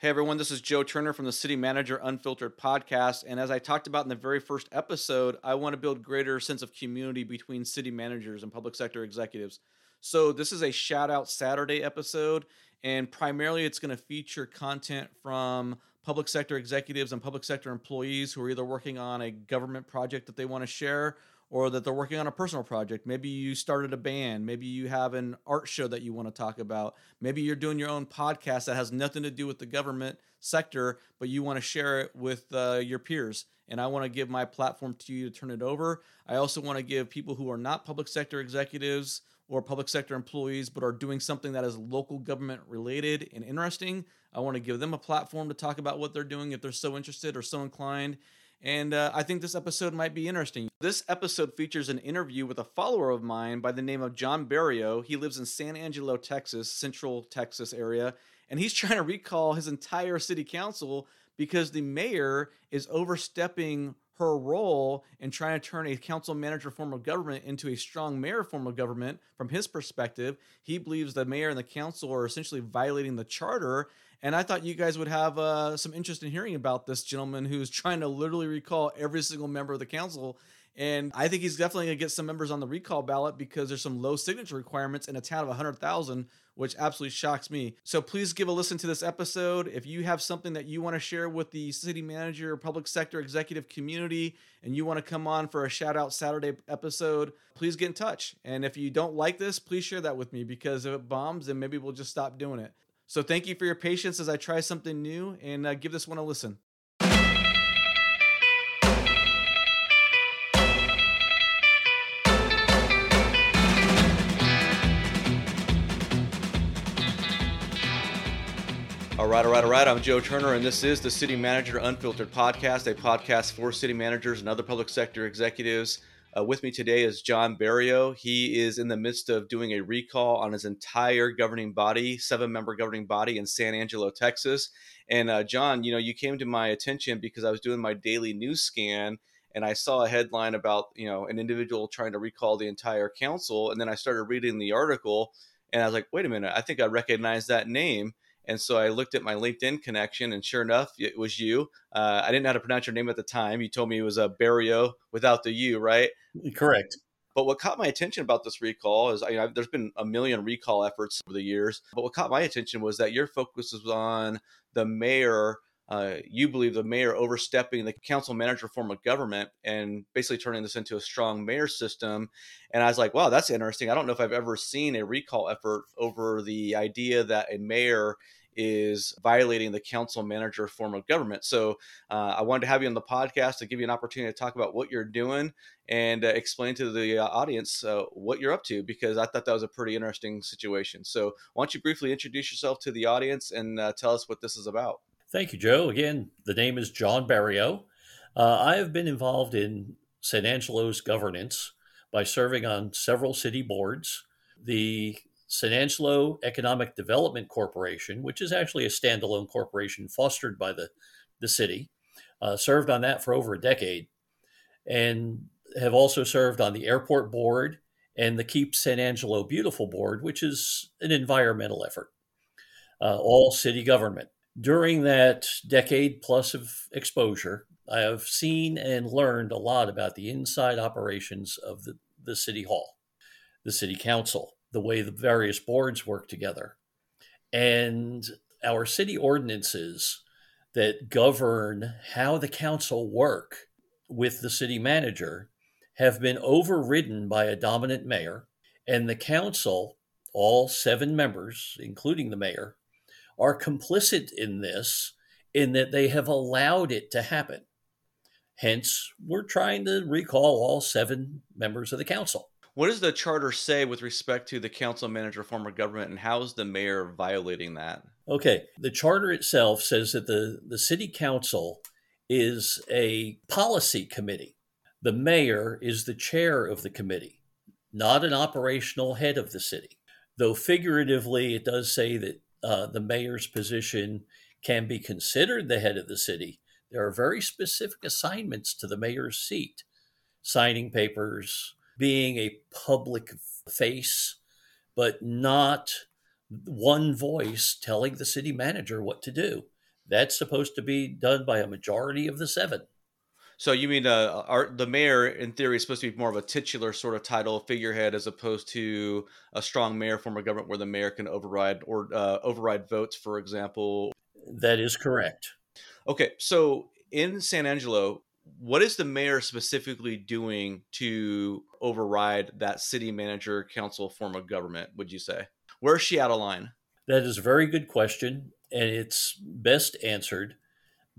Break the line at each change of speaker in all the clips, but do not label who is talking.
Hey everyone, this is Joe Turner from the City Manager Unfiltered podcast. And as I talked about in the very first episode, I want to build greater sense of community between city managers and public sector executives. So this is a shout out Saturday episode, and primarily it's going to feature content from public sector executives and public sector employees who are either working on a government project that they want to share or that they're working on a personal project. Maybe you started a band. Maybe you have an art show that you want to talk about. Maybe you're doing your own podcast that has nothing to do with the government sector, but you want to share it with uh, your peers. And I want to give my platform to you to turn it over. I also want to give people who are not public sector executives or public sector employees, but are doing something that is local government related and interesting. I want to give them a platform to talk about what they're doing if they're so interested or so inclined. And uh, I think this episode might be interesting. This episode features an interview with a follower of mine by the name of John Bariou. He lives in San Angelo, Texas, central Texas area, and he's trying to recall his entire city council because the mayor is overstepping her role in trying to turn a council manager form of government into a strong mayor form of government from his perspective he believes the mayor and the council are essentially violating the charter and I thought you guys would have uh, some interest in hearing about this gentleman who's trying to literally recall every single member of the council. And I think he's definitely going to get some members on the recall ballot because there's some low signature requirements in a town of 100,000, which absolutely shocks me. So please give a listen to this episode. If you have something that you want to share with the city manager public sector executive community and you want to come on for a shout out Saturday episode, please get in touch. And if you don't like this, please share that with me because if it bombs, then maybe we'll just stop doing it. So thank you for your patience as I try something new and uh, give this one a listen. All right, all right, all right. I'm Joe Turner, and this is the City Manager Unfiltered podcast, a podcast for city managers and other public sector executives uh, with me today is John Bariou. He is in the midst of doing a recall on his entire governing body, seven member governing body in San Angelo, Texas. And uh, John, you know, you came to my attention because I was doing my daily news scan and I saw a headline about, you know, an individual trying to recall the entire council. And then I started reading the article and I was like, wait a minute, I think I recognize that name. And so I looked at my LinkedIn connection, and sure enough, it was you. Uh, I didn't know how to pronounce your name at the time. You told me it was a Barrio without the U, right?
Correct.
But what caught my attention about this recall is, you know, there's been a million recall efforts over the years. But what caught my attention was that your focus was on the mayor. Uh, you believe the mayor overstepping the council manager form of government and basically turning this into a strong mayor system. And I was like, wow, that's interesting. I don't know if I've ever seen a recall effort over the idea that a mayor is violating the council manager form of government. So uh, I wanted to have you on the podcast to give you an opportunity to talk about what you're doing and uh, explain to the uh, audience uh, what you're up to because I thought that was a pretty interesting situation. So why don't you briefly introduce yourself to the audience and uh, tell us what this is about?
Thank you, Joe. Again, the name is John Bariou. Uh, I have been involved in San Angelo's governance by serving on several city boards. The San Angelo Economic Development Corporation, which is actually a standalone corporation fostered by the, the city, uh, served on that for over a decade, and have also served on the airport board and the Keep San Angelo Beautiful board, which is an environmental effort, uh, all city government. During that decade plus of exposure, I have seen and learned a lot about the inside operations of the, the city hall, the city council, the way the various boards work together. And our city ordinances that govern how the council work with the city manager have been overridden by a dominant mayor, and the council, all seven members, including the mayor, are complicit in this in that they have allowed it to happen. Hence, we're trying to recall all seven members of the council.
What does the charter say with respect to the council manager form of government, and how is the mayor violating that?
Okay, the charter itself says that the, the city council is a policy committee. The mayor is the chair of the committee, not an operational head of the city. Though figuratively, it does say that uh, the mayor's position can be considered the head of the city. There are very specific assignments to the mayor's seat signing papers, being a public face, but not one voice telling the city manager what to do. That's supposed to be done by a majority of the seven.
So you mean uh, our, the mayor, in theory, is supposed to be more of a titular sort of title, figurehead, as opposed to a strong mayor form of government where the mayor can override or uh, override votes, for example.
That is correct.
Okay, so in San Angelo, what is the mayor specifically doing to override that city manager council form of government? Would you say where is she out of line?
That is a very good question, and it's best answered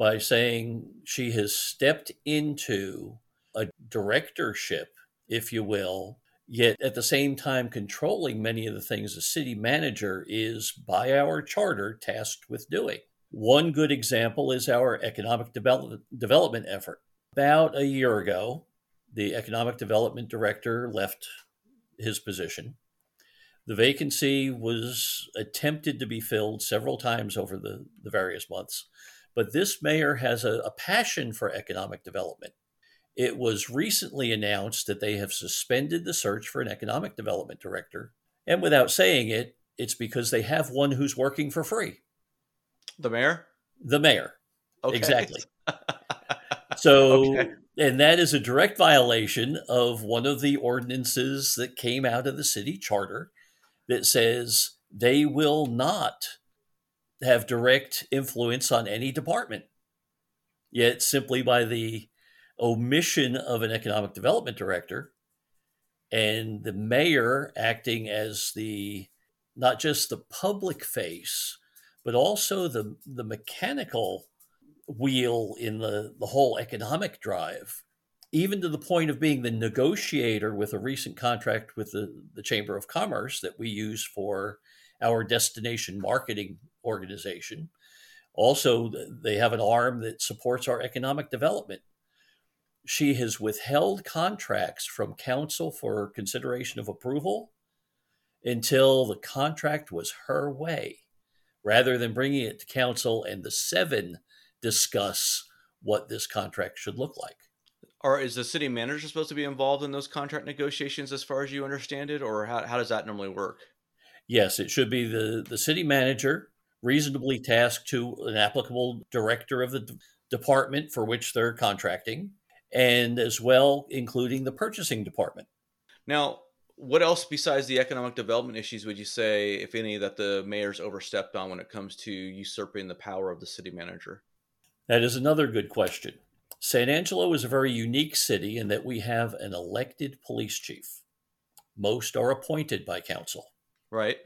by saying she has stepped into a directorship, if you will, yet at the same time controlling many of the things the city manager is, by our charter, tasked with doing. One good example is our economic development, development effort. About a year ago, the economic development director left his position. The vacancy was attempted to be filled several times over the, the various months. But this mayor has a, a passion for economic development. It was recently announced that they have suspended the search for an economic development director. And without saying it, it's because they have one who's working for free.
The mayor?
The mayor. Okay. Exactly. so, okay. and that is a direct violation of one of the ordinances that came out of the city charter that says they will not have direct influence on any department. Yet, simply by the omission of an economic development director and the mayor acting as the not just the public face, but also the, the mechanical wheel in the, the whole economic drive, even to the point of being the negotiator with a recent contract with the, the Chamber of Commerce that we use for our destination marketing organization. Also, they have an arm that supports our economic development. She has withheld contracts from council for consideration of approval until the contract was her way, rather than bringing it to council and the seven discuss what this contract should look like.
Or is the city manager supposed to be involved in those contract negotiations as far as you understand it, or how, how does that normally work?
Yes, it should be the, the city manager reasonably tasked to an applicable director of the d- department for which they're contracting, and as well including the purchasing department.
Now, what else besides the economic development issues would you say, if any, that the mayor's overstepped on when it comes to usurping the power of the city manager?
That is another good question. San Angelo is a very unique city in that we have an elected police chief. Most are appointed by council.
Right.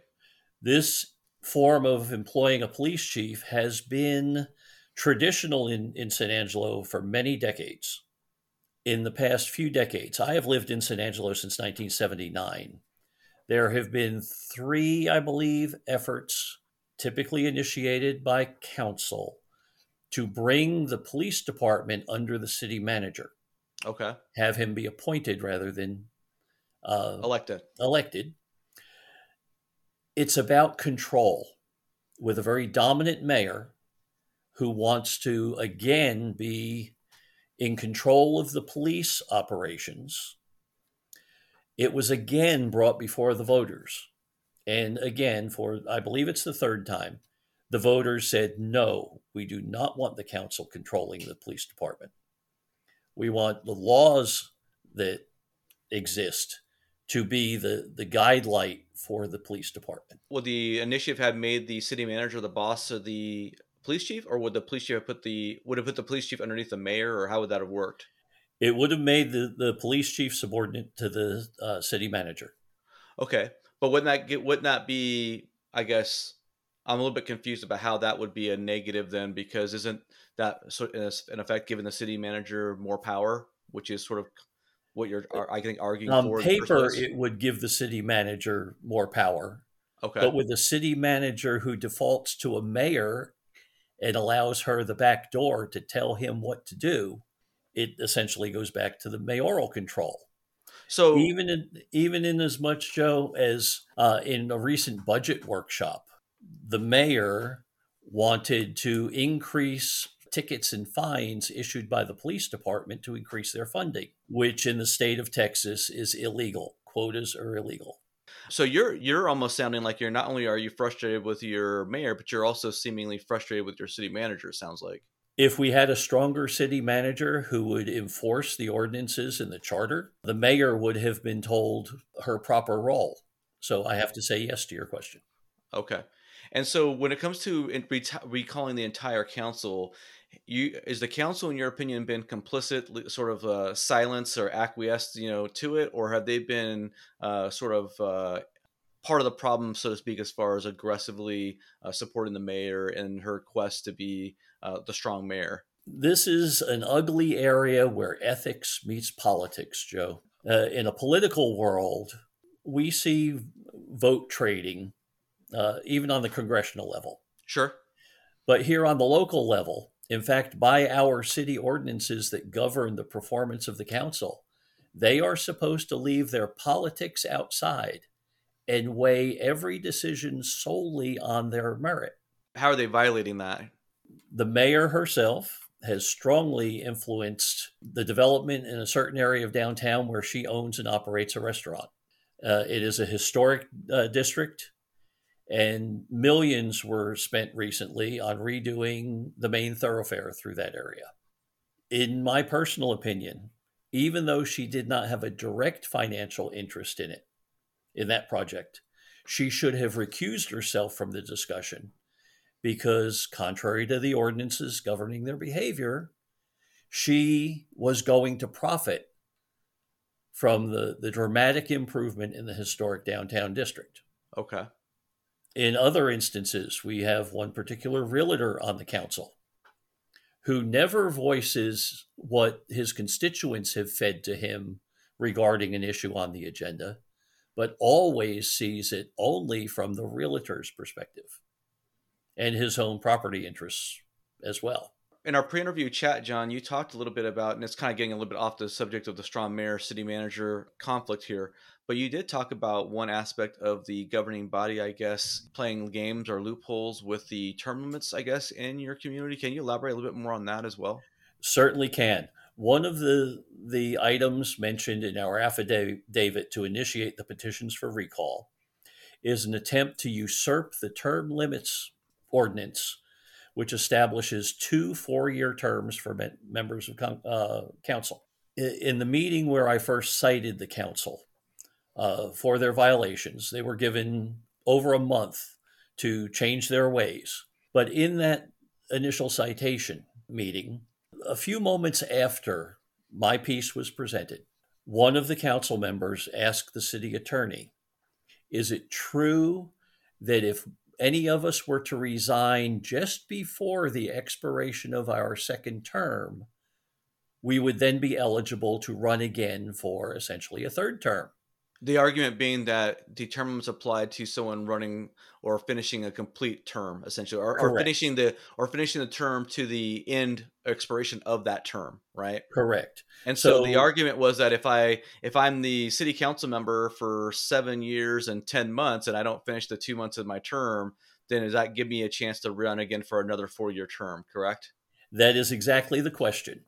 This form of employing a police chief has been traditional in, in San Angelo for many decades. In the past few decades, I have lived in San Angelo since 1979. There have been three, I believe, efforts, typically initiated by council, to bring the police department under the city manager.
Okay.
Have him be appointed rather than uh,
elected.
Elected it's about control with a very dominant mayor who wants to again be in control of the police operations. It was again brought before the voters. And again, for I believe it's the third time, the voters said, no, we do not want the council controlling the police department. We want the laws that exist to be the the guide light for the police department.
Would the initiative have made the city manager the boss of the police chief, or would the police chief have put the would have put the police chief underneath the mayor, or how would that have worked?
It would have made the, the police chief subordinate to the uh, city manager.
Okay, but wouldn't that get wouldn't that be? I guess I'm a little bit confused about how that would be a negative then, because isn't that in effect giving the city manager more power, which is sort of what you're I think arguing
on
for.
Paper, it would give the city manager more power.
Okay.
But with a city manager who defaults to a mayor and allows her the back door to tell him what to do, it essentially goes back to the mayoral control.
So
even in even in as much Joe as uh, in a recent budget workshop, the mayor wanted to increase tickets and fines issued by the police department to increase their funding, which in the state of Texas is illegal. Quotas are illegal.
So you're you're almost sounding like you're not only are you frustrated with your mayor, but you're also seemingly frustrated with your city manager. Sounds like.
If we had a stronger city manager who would enforce the ordinances in the charter, the mayor would have been told her proper role. So I have to say yes to your question.
Okay. And so when it comes to recalling the entire council, you is the council in your opinion been complicit sort of uh, silence or acquiesced you know to it? Or have they been uh, sort of uh, part of the problem so to speak as far as aggressively uh, supporting the mayor in her quest to be uh, the strong mayor?
This is an ugly area where ethics meets politics joe. Uh, in a political world we see vote trading even on the congressional level.
Sure.
But here on the local level in fact, by our city ordinances that govern the performance of the council, they are supposed to leave their politics outside and weigh every decision solely on their merit.
How are they violating that?
The mayor herself has strongly influenced the development in a certain area of downtown where she owns and operates a restaurant. Uh, it is a historic uh, district and millions were spent recently on redoing the main thoroughfare through that area. In my personal opinion, even though she did not have a direct financial interest in it, in that project, she should have recused herself from the discussion because, contrary to the ordinances governing their behavior, she was going to profit from the, the dramatic improvement in the historic downtown district.
Okay.
In other instances, we have one particular realtor on the council who never voices what his constituents have fed to him regarding an issue on the agenda, but always sees it only from the realtor's perspective and his own property interests as well.
In our pre interview chat, John, you talked a little bit about, and it's kind of getting a little bit off the subject of the strong mayor city manager conflict here, but you did talk about one aspect of the governing body, I guess, playing games or loopholes with the term limits, I guess, in your community. Can you elaborate a little bit more on that as well?
Certainly can. One of the the items mentioned in our affidavit to initiate the petitions for recall is an attempt to usurp the term limits ordinance, which establishes two four-year terms for members of uh, council. In the meeting where I first cited the council, uh, for their violations. They were given over a month to change their ways. But in that initial citation meeting, a few moments after my piece was presented, one of the council members asked the city attorney, Is it true that if any of us were to resign just before the expiration of our second term, we would then be eligible to run again for essentially a third term?
The argument being that determinants applied to someone running or finishing a complete term, essentially, or, or, finishing the or finishing the term to the end expiration of that term, right?
Correct.
And so, so the argument was that if I if I'm the city council member for seven years and ten months and I don't finish the two months of my term, then does that give me a chance to run again for another four year term? Correct.
That is exactly the question.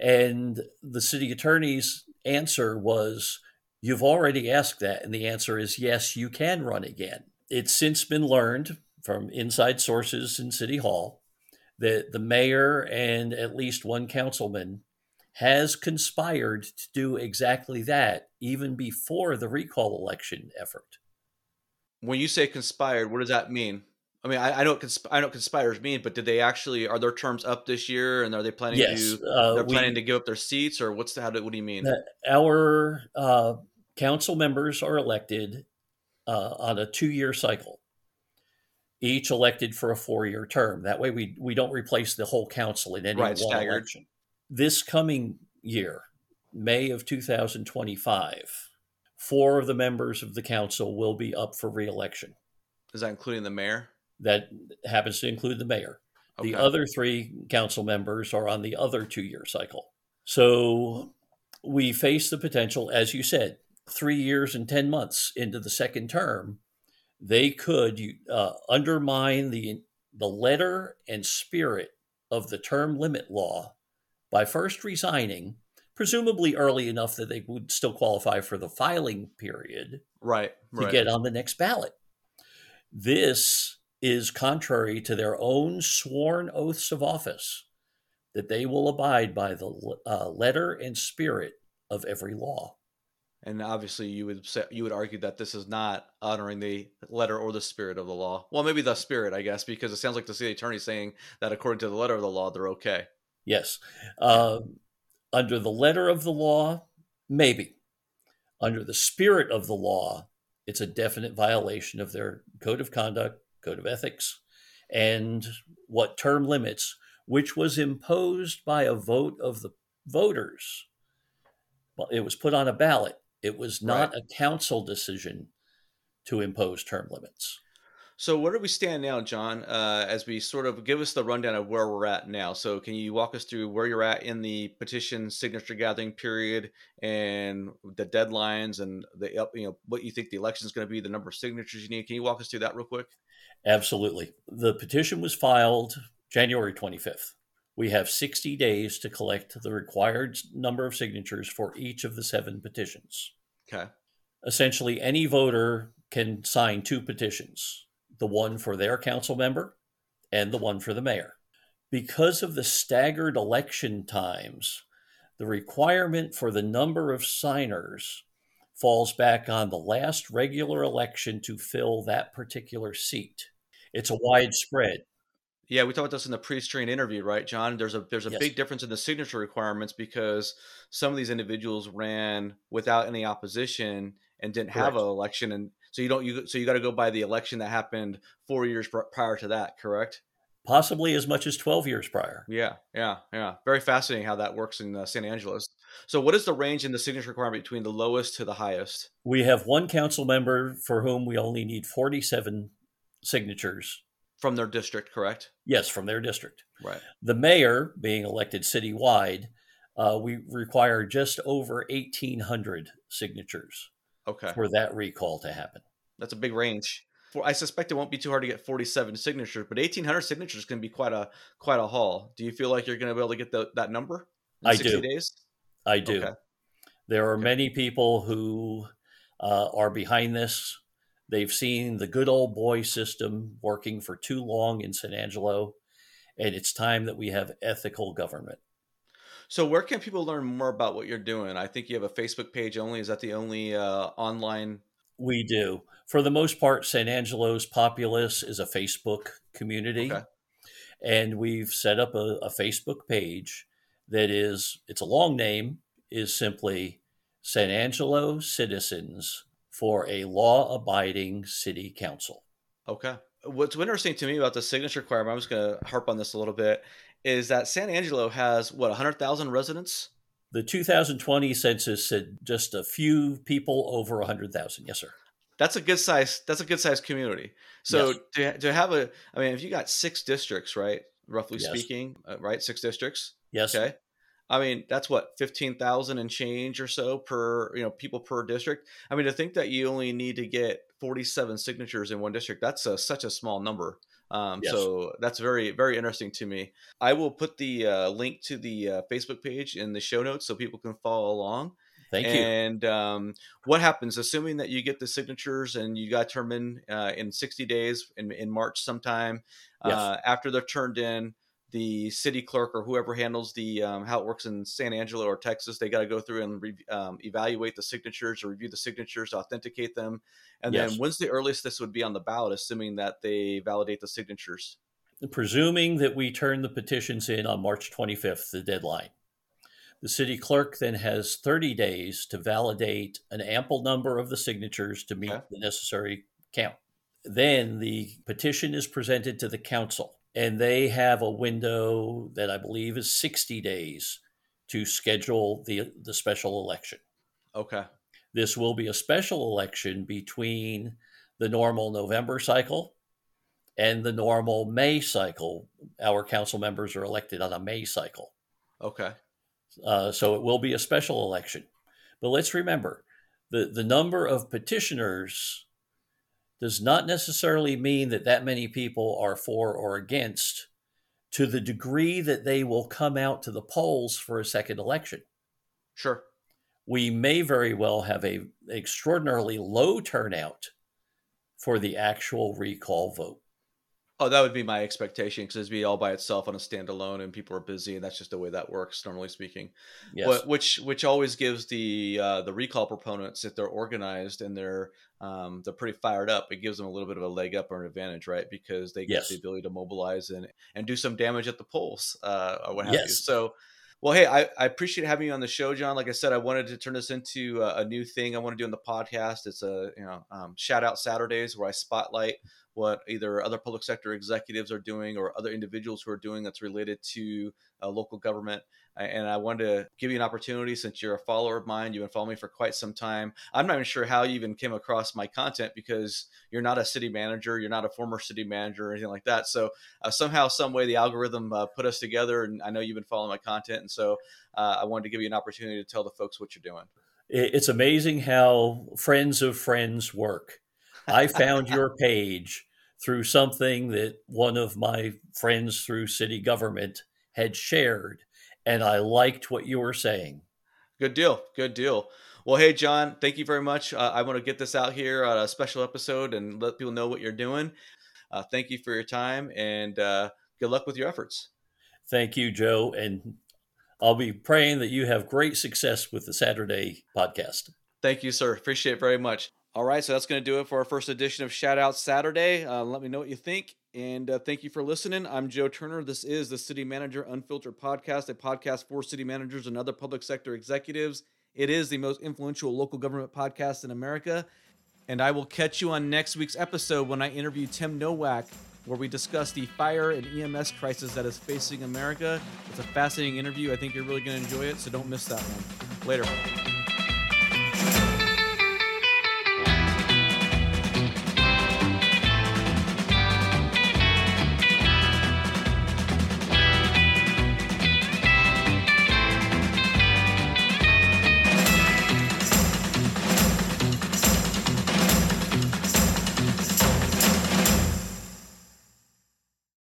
And the city attorney's answer was You've already asked that, and the answer is yes, you can run again. It's since been learned from inside sources in City Hall that the mayor and at least one councilman has conspired to do exactly that even before the recall election effort.
When you say conspired, what does that mean? I mean, I, I know what consp- I know conspires mean, but did they actually are their terms up this year, and are they planning yes, to uh, they're planning to give up their seats, or what's the, how do, what do you mean?
Our uh, council members are elected uh, on a two year cycle, each elected for a four year term. That way, we, we don't replace the whole council in any right, one staggered. election. This coming year, May of 2025, four of the members of the council will be up for reelection.
Is that including the mayor?
That happens to include the mayor. Okay. The other three council members are on the other two year cycle. So we face the potential, as you said, three years and 10 months into the second term, they could uh, undermine the, the letter and spirit of the term limit law by first resigning, presumably early enough that they would still qualify for the filing period
right,
to
right.
get on the next ballot. This is contrary to their own sworn oaths of office that they will abide by the uh, letter and spirit of every law.
And obviously, you would say, you would argue that this is not honoring the letter or the spirit of the law. Well, maybe the spirit, I guess, because it sounds like the city attorney saying that according to the letter of the law, they're okay.
Yes, uh, under the letter of the law, maybe. Under the spirit of the law, it's a definite violation of their code of conduct, code of ethics, and what term limits, which was imposed by a vote of the voters. It was put on a ballot. It was not
Right.
a council decision to impose term limits.
So where do we stand now, John? Uh, as we sort of give us the rundown of where we're at now. So can you walk us through where you're at in the petition signature gathering period and the deadlines and the you know what you think the election is going to be, the number of signatures you need? Can you walk us through that real quick?
Absolutely. The petition was filed January 25th. We have 60 days to collect the required number of signatures for each of the seven petitions.
Okay.
Essentially, any voter can sign two petitions the one for their council member and the one for the mayor. Because of the staggered election times, the requirement for the number of signers falls back on the last regular election to fill that particular seat. It's a widespread.
Yeah, we talked about this in the pre-screen interview, right, John? There's a there's a
Yes.
big difference in the signature requirements because some of these individuals ran without any opposition and didn't have
Correct.
an election, and so you don't you so you got to go by the election that happened four years prior to that, correct?
possibly as much as 12 years prior.
Yeah, yeah, yeah. Very fascinating how that works in uh, San Angelo. So, what is the range in the signature requirement between the lowest to the highest?
We have one council member for whom we only need 47 signatures.
From their district, correct?
Yes, from their district.
Right.
The mayor, being elected citywide, uh, we require just over 1,800 signatures
Okay,
for that recall to happen.
that's a big range. For, I suspect it won't be too hard to get 47 signatures, but 1,800 signatures can be quite a quite a haul. Do you feel like you're going to be able to get the, that number? In
I
60
do.
Days?
I do.
Okay.
There are
Okay.
many people who uh, are behind this. They've seen the good old boy system working for too long in San Angelo, and it's time that we have ethical government.
So, where can people learn more about what you're doing? I think you have a Facebook page only. Is that the only uh, online?
We do. For the most part, San Angelo's populace is a Facebook community.
Okay.
And we've set up a, a Facebook page that is, it's a long name, is simply San Angelo Citizens for a Law Abiding City Council.
Okay. What's interesting to me about the signature requirement, I'm just going to harp on this a little bit, is that San Angelo has what 100,000 residents.
The 2020 census said just a few people over 100,000. Yes, sir.
That's a good size. That's a good size community. So
Yes.
to to have a, I mean, if you got six districts, right, roughly
Yes.
speaking, uh, right, six districts.
Yes.
Okay. I mean, that's what fifteen thousand and change or so per you know people per district. I mean, to think that you only need to get forty seven signatures in one district, that's such a small number. Um,
Yes.
So that's very very interesting to me. I will put the uh, link to the uh, Facebook page in the show notes so people can follow along.
Thank you.
and um, what happens, assuming that you get the signatures and you got turned in uh, in 60 days in, in March sometime,
Yes.
uh, after they're turned in, the city clerk or whoever handles the um, how it works in San Angelo or Texas, they got to go through and re- um, evaluate the signatures or review the signatures, authenticate them, and
Yes.
then when's the earliest this would be on the ballot, assuming that they validate the signatures?
presuming that we turn the petitions in on March 25th, the deadline. The city clerk then has 30 days to validate an ample number of the signatures to meet
Okay.
the necessary count. Then the petition is presented to the council, and they have a window that I believe is 60 days to schedule the, the special election.
Okay,
This will be a special election between the normal November cycle and the normal May cycle. Our council members are elected on a May cycle.
okay,
Uh, so it will be a special election. But let's remember the, the number of petitioners does not necessarily mean that that many people are for or against to the degree that they will come out to the polls for a second election.
Sure.
We may very well have a extraordinarily low turnout for the actual recall vote.
Oh, that would be my expectation because it'd be all by itself on a standalone, and people are busy, and that's just the way that works, normally speaking.
Yes.
which which always gives the uh, the recall proponents, if they're organized and they're um, they're pretty fired up, it gives them a little bit of a leg up or an advantage, right? Because they get
Yes.
the ability to mobilize and and do some damage at the polls uh, or what have you. So. Well, hey, I, I appreciate having you on the show, John. Like I said, I wanted to turn this into a, a new thing I want to do on the podcast. It's a you know um, shout out Saturdays where I spotlight what either other public sector executives are doing or other individuals who are doing that's related to uh, local government. And I wanted to give you an opportunity since you're a follower of mine. You've been following me for quite some time. I'm not even sure how you even came across my content because you're not a city manager, you're not a former city manager or anything like that. So uh, somehow, some way, the algorithm uh, put us together, and I know you've been following my content, and so uh, I wanted to give you an opportunity to tell the folks what you're doing.
It's amazing how friends of friends work. I found your page through something that one of my friends through city government had shared, and I liked what you were saying.
Good deal. Good deal. Well, hey, John, thank you very much. Uh, I want to get this out here on a special episode and let people know what you're doing. Uh, thank you for your time and uh, good luck with your efforts.
Thank you, Joe, and I'll be praying that you have great success with the Saturday podcast.
Thank you, sir. Appreciate it very much. All right, so that's going to do it for our first edition of Shout Out Saturday. Uh, let me know what you think. And uh, thank you for listening. I'm Joe Turner. This is the City Manager Unfiltered Podcast, a podcast for city managers and other public sector executives. It is the most influential local government podcast in America. And I will catch you on next week's episode when I interview Tim Nowak, where we discuss the fire and EMS crisis that is facing America. It's a fascinating interview. I think you're really going to enjoy it, so don't miss that one. Later.